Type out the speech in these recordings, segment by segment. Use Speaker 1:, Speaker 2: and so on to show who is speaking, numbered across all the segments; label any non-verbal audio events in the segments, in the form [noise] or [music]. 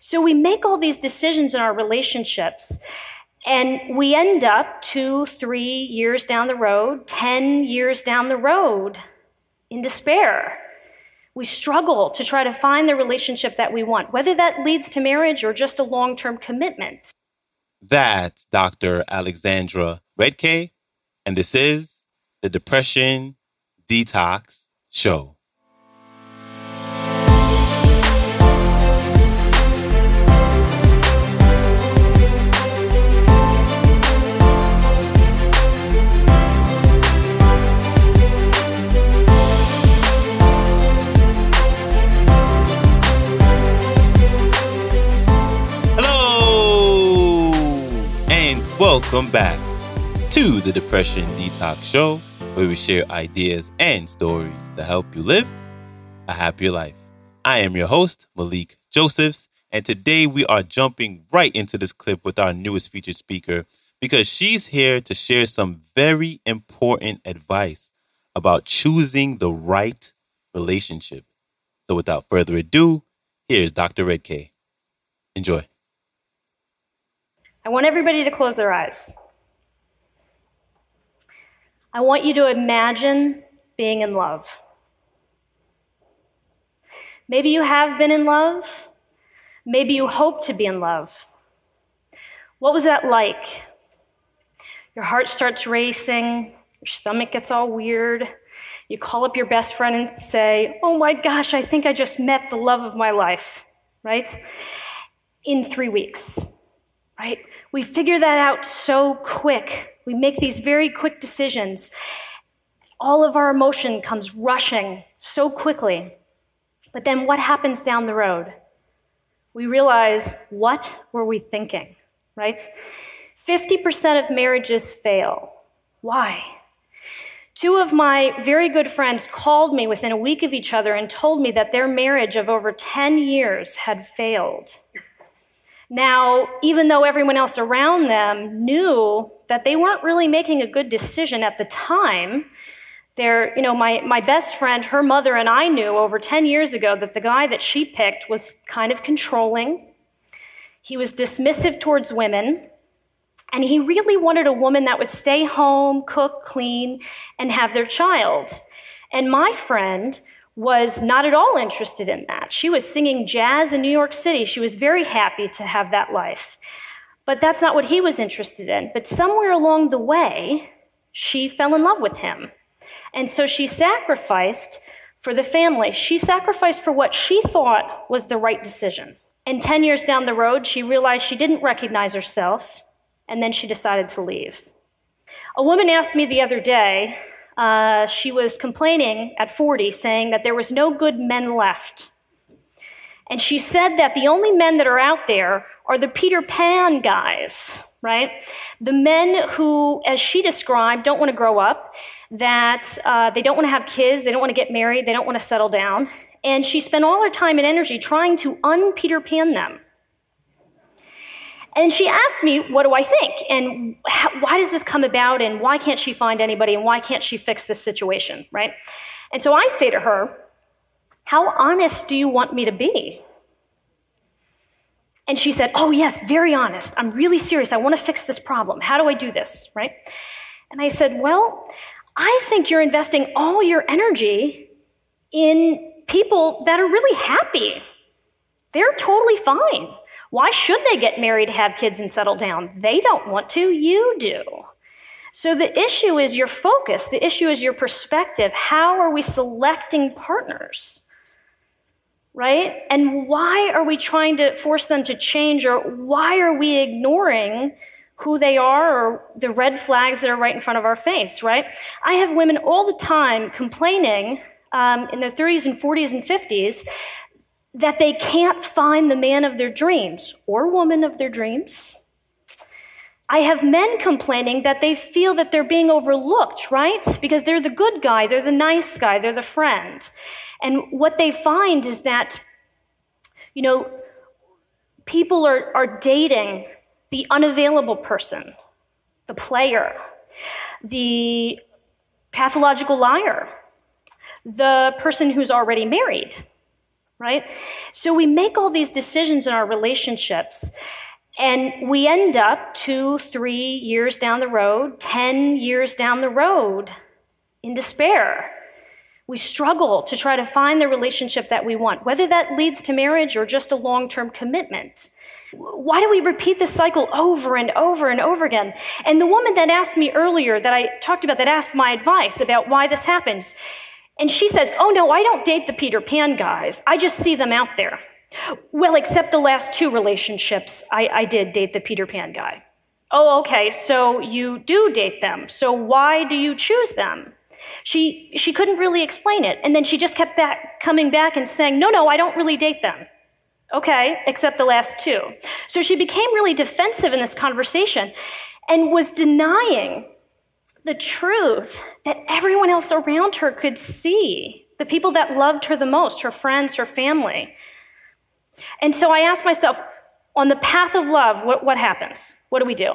Speaker 1: So we make all these decisions in our relationships, and we end up two, three years down the road, 10 years down the road in despair. We struggle to try to find the relationship that we want, whether that leads to marriage or just a long term commitment.
Speaker 2: That's Dr. Alexandra Redcay, and this is the Depression Detox Show. Welcome back to the Depression Detox Show, where we share ideas and stories to help you live a happier life. I am your host, Malikee Josephs, and today we are jumping right into this clip with our newest featured speaker because she's here to share some very important advice about choosing the right relationship. So without further ado, here's Dr. Redcay. Enjoy.
Speaker 1: I want everybody to close their eyes. I want you to imagine being in love. Maybe you have been in love. Maybe you hope to be in love. What was that like? Your heart starts racing, your stomach gets all weird. You call up your best friend and say, Oh my gosh, I think I just met the love of my life, right? In three weeks, right? We figure that out so quick. We make these very quick decisions. All of our emotion comes rushing so quickly. But then what happens down the road? We realize, what were we thinking, right? 50% of marriages fail. Why? Two of my very good friends called me within a week of each other and told me that their marriage of over 10 years had failed. Now, even though everyone else around them knew that they weren't really making a good decision at the time, there, you know, my, my best friend, her mother and I knew over 10 years ago that the guy that she picked was kind of controlling. He was dismissive towards women. And he really wanted a woman that would stay home, cook, clean, and have their child. And my friend was not at all interested in that. She was singing jazz in New York City. She was very happy to have that life. But that's not what he was interested in. But somewhere along the way, she fell in love with him. And so she sacrificed for the family. She sacrificed for what she thought was the right decision. And 10 years down the road, she realized she didn't recognize herself, and then she decided to leave. A woman asked me the other day, uh, she was complaining at 40, saying that there was no good men left. And she said that the only men that are out there are the Peter Pan guys, right? The men who, as she described, don't want to grow up, that uh, they don't want to have kids, they don't want to get married, they don't want to settle down. And she spent all her time and energy trying to un Peter Pan them. And she asked me, What do I think? And how, why does this come about? And why can't she find anybody? And why can't she fix this situation, right? And so I say to her, How honest do you want me to be? And she said, Oh, yes, very honest. I'm really serious. I want to fix this problem. How do I do this, right? And I said, Well, I think you're investing all your energy in people that are really happy. They're totally fine. Why should they get married, have kids, and settle down? They don't want to, you do. So the issue is your focus, the issue is your perspective. How are we selecting partners? Right? And why are we trying to force them to change, or why are we ignoring who they are or the red flags that are right in front of our face, right? I have women all the time complaining um, in their 30s and 40s and 50s that they can't find the man of their dreams or woman of their dreams. I have men complaining that they feel that they're being overlooked, right? Because they're the good guy, they're the nice guy, they're the friend. And what they find is that, you know, people are, are dating the unavailable person, the player, the pathological liar, the person who's already married right? So we make all these decisions in our relationships, and we end up two, three years down the road, 10 years down the road in despair. We struggle to try to find the relationship that we want, whether that leads to marriage or just a long term commitment. Why do we repeat this cycle over and over and over again? And the woman that asked me earlier, that I talked about, that asked my advice about why this happens, and she says, Oh no, I don't date the Peter Pan guys. I just see them out there. Well, except the last two relationships, I, I did date the Peter Pan guy. Oh, okay, so you do date them. So why do you choose them? She, she couldn't really explain it. And then she just kept back, coming back and saying, No, no, I don't really date them. Okay, except the last two. So she became really defensive in this conversation and was denying the truth that everyone else around her could see the people that loved her the most, her friends, her family. And so I asked myself, on the path of love, what, what happens? What do we do?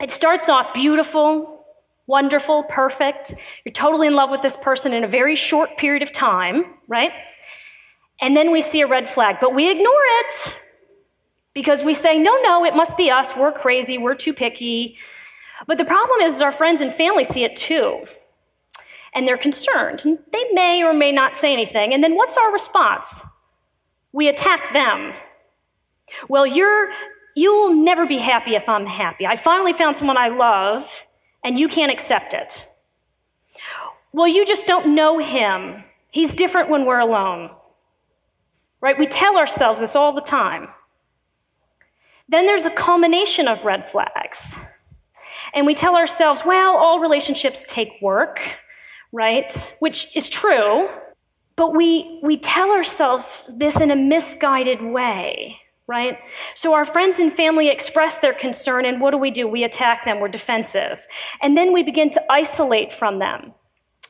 Speaker 1: It starts off beautiful, wonderful, perfect. You're totally in love with this person in a very short period of time, right? And then we see a red flag, but we ignore it because we say, no, no, it must be us. We're crazy. We're too picky. But the problem is, is our friends and family see it too. And they're concerned. And they may or may not say anything. And then what's our response? We attack them. Well, you're, you'll never be happy if I'm happy. I finally found someone I love, and you can't accept it. Well, you just don't know him. He's different when we're alone. Right? We tell ourselves this all the time. Then there's a culmination of red flags. And we tell ourselves, well, all relationships take work, right? Which is true, but we, we tell ourselves this in a misguided way, right? So our friends and family express their concern, and what do we do? We attack them, we're defensive. And then we begin to isolate from them.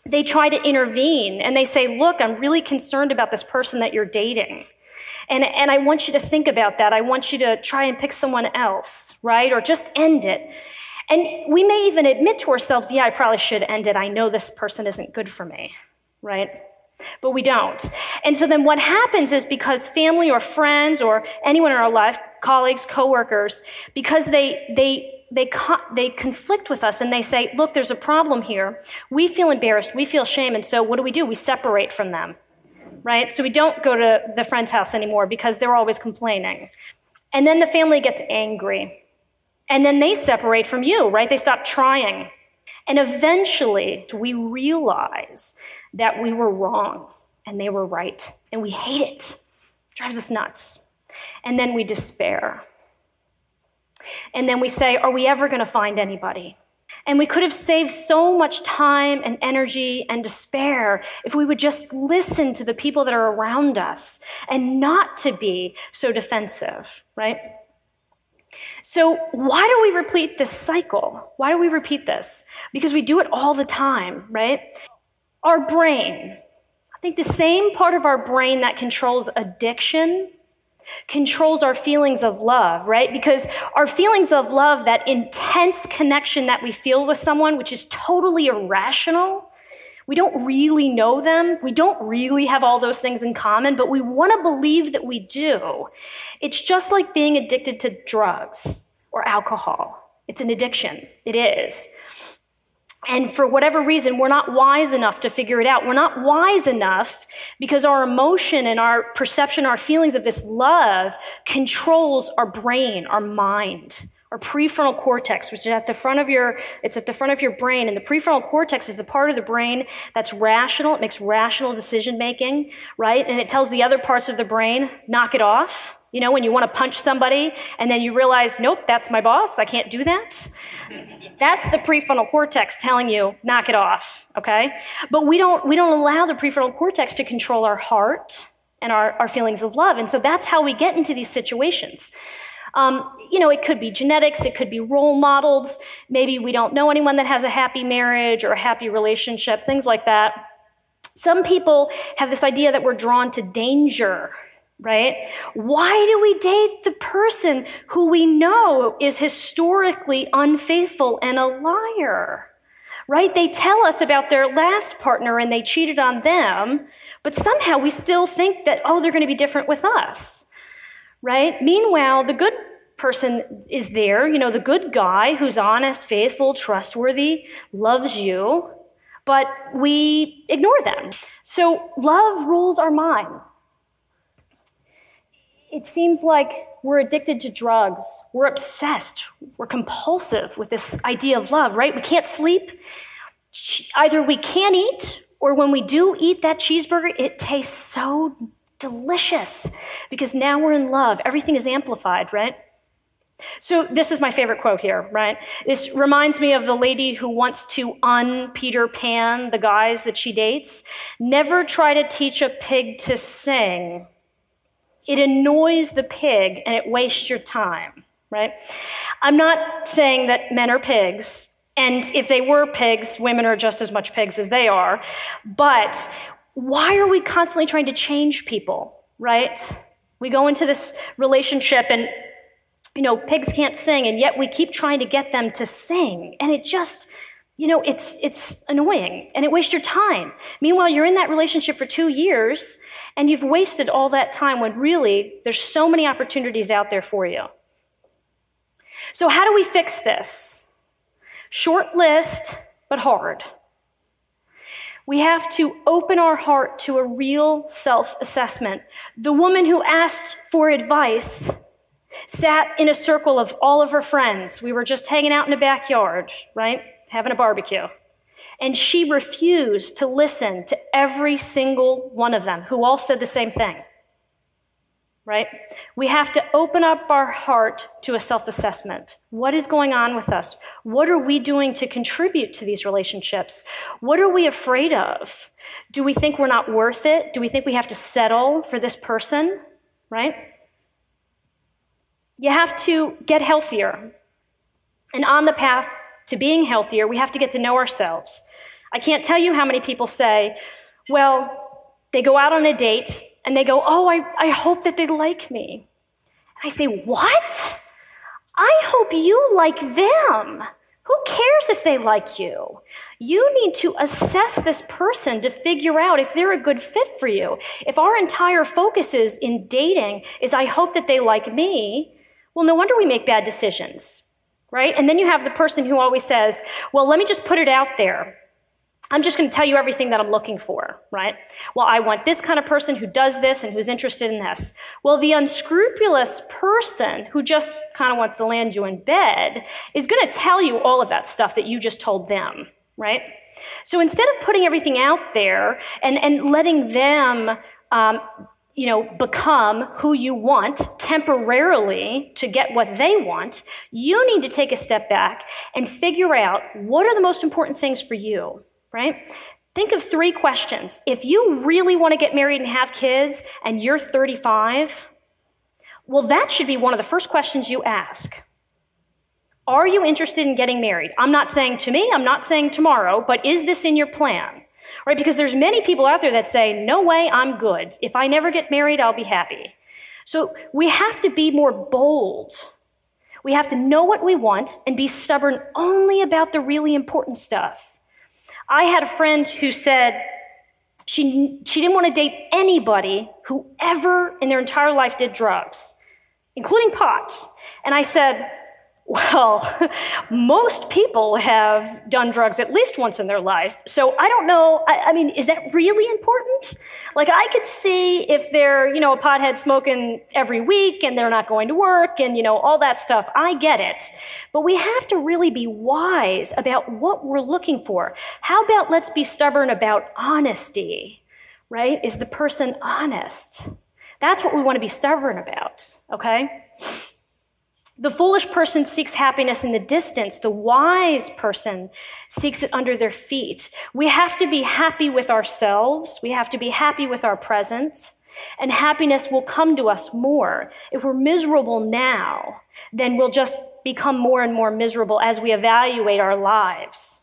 Speaker 1: They try to intervene and they say, Look, I'm really concerned about this person that you're dating. And, and I want you to think about that. I want you to try and pick someone else, right? Or just end it. And we may even admit to ourselves, yeah, I probably should end it. I know this person isn't good for me, right? But we don't. And so then what happens is because family or friends or anyone in our life, colleagues, coworkers, because they, they, they, they conflict with us and they say, look, there's a problem here. We feel embarrassed. We feel shame. And so what do we do? We separate from them, right? So we don't go to the friend's house anymore because they're always complaining. And then the family gets angry and then they separate from you, right? They stop trying. And eventually, we realize that we were wrong and they were right. And we hate it. it drives us nuts. And then we despair. And then we say, Are we ever going to find anybody? And we could have saved so much time and energy and despair if we would just listen to the people that are around us and not to be so defensive, right? So, why do we repeat this cycle? Why do we repeat this? Because we do it all the time, right? Our brain, I think the same part of our brain that controls addiction controls our feelings of love, right? Because our feelings of love, that intense connection that we feel with someone, which is totally irrational, we don't really know them. We don't really have all those things in common, but we want to believe that we do. It's just like being addicted to drugs or alcohol. It's an addiction. It is. And for whatever reason, we're not wise enough to figure it out. We're not wise enough because our emotion and our perception, our feelings of this love controls our brain, our mind or prefrontal cortex, which is at the front of your, it's at the front of your brain. And the prefrontal cortex is the part of the brain that's rational. It makes rational decision making, right? And it tells the other parts of the brain, knock it off. You know, when you want to punch somebody and then you realize, nope, that's my boss. I can't do that. That's the prefrontal cortex telling you, knock it off. Okay. But we don't, we don't allow the prefrontal cortex to control our heart and our, our feelings of love. And so that's how we get into these situations. Um, you know, it could be genetics, it could be role models. Maybe we don't know anyone that has a happy marriage or a happy relationship, things like that. Some people have this idea that we're drawn to danger, right? Why do we date the person who we know is historically unfaithful and a liar? Right? They tell us about their last partner and they cheated on them. But somehow we still think that, oh, they're going to be different with us, right? Meanwhile, the good person is there, you know, the good guy who's honest, faithful, trustworthy, loves you, but we ignore them. So love rules our mind. It seems like we're addicted to drugs. We're obsessed. We're compulsive with this idea of love, right? We can't sleep. Either we can't eat, or when we do eat that cheeseburger, it tastes so delicious because now we're in love. Everything is amplified, right? So, this is my favorite quote here, right? This reminds me of the lady who wants to un Peter Pan the guys that she dates. Never try to teach a pig to sing. It annoys the pig and it wastes your time, right? I'm not saying that men are pigs, and if they were pigs, women are just as much pigs as they are. But why are we constantly trying to change people, right? We go into this relationship and you know, pigs can't sing, and yet we keep trying to get them to sing. And it just, you know, it's, it's annoying and it wastes your time. Meanwhile, you're in that relationship for two years and you've wasted all that time when really there's so many opportunities out there for you. So, how do we fix this? Short list, but hard. We have to open our heart to a real self assessment. The woman who asked for advice sat in a circle of all of her friends. We were just hanging out in the backyard, right? Having a barbecue. And she refused to listen to every single one of them who all said the same thing. Right? We have to open up our heart to a self assessment. What is going on with us? What are we doing to contribute to these relationships? What are we afraid of? Do we think we're not worth it? Do we think we have to settle for this person? Right? You have to get healthier. And on the path to being healthier, we have to get to know ourselves. I can't tell you how many people say, well, they go out on a date and they go, oh, I, I hope that they like me. I say, what? I hope you like them. Who cares if they like you? You need to assess this person to figure out if they're a good fit for you. If our entire focus is in dating is I hope that they like me, well, no wonder we make bad decisions, right? And then you have the person who always says, well, let me just put it out there. I'm just going to tell you everything that I'm looking for, right? Well, I want this kind of person who does this and who's interested in this. Well, the unscrupulous person who just kind of wants to land you in bed is going to tell you all of that stuff that you just told them, right? So instead of putting everything out there and, and letting them um, you know, become who you want temporarily to get what they want, you need to take a step back and figure out what are the most important things for you, right? Think of three questions. If you really want to get married and have kids and you're 35, well, that should be one of the first questions you ask. Are you interested in getting married? I'm not saying to me, I'm not saying tomorrow, but is this in your plan? right? Because there's many people out there that say, no way, I'm good. If I never get married, I'll be happy. So we have to be more bold. We have to know what we want and be stubborn only about the really important stuff. I had a friend who said she, she didn't want to date anybody who ever in their entire life did drugs, including pot. And I said, well, [laughs] most people have done drugs at least once in their life. So I don't know. I, I, mean, is that really important? Like, I could see if they're, you know, a pothead smoking every week and they're not going to work and, you know, all that stuff. I get it. But we have to really be wise about what we're looking for. How about let's be stubborn about honesty, right? Is the person honest? That's what we want to be stubborn about, okay? The foolish person seeks happiness in the distance. The wise person seeks it under their feet. We have to be happy with ourselves. We have to be happy with our presence. And happiness will come to us more. If we're miserable now, then we'll just become more and more miserable as we evaluate our lives.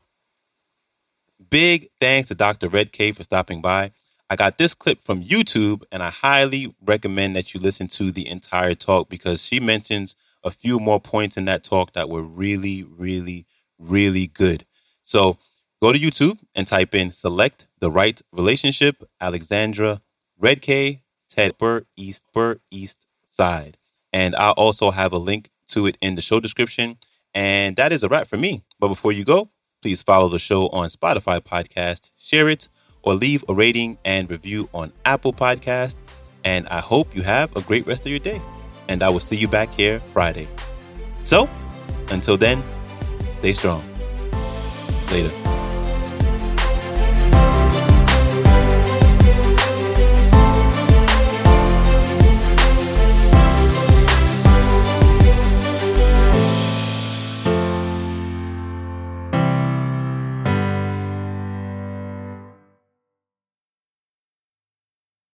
Speaker 2: Big thanks to Dr. Red Redcay for stopping by. I got this clip from YouTube, and I highly recommend that you listen to the entire talk because she mentions a few more points in that talk that were really, really, really good. So Go to YouTube and type in Select the Right Relationship, Alexandra Redcay, Ted Burr East Burr East Side. And I'll also have a link to it in the show description. And that is a wrap for me. But before you go, please follow the show on Spotify podcast, share it, or leave a rating and review on Apple Podcast. And I hope you have a great rest of your day. And I will see you back here Friday. So, until then, stay strong. Later.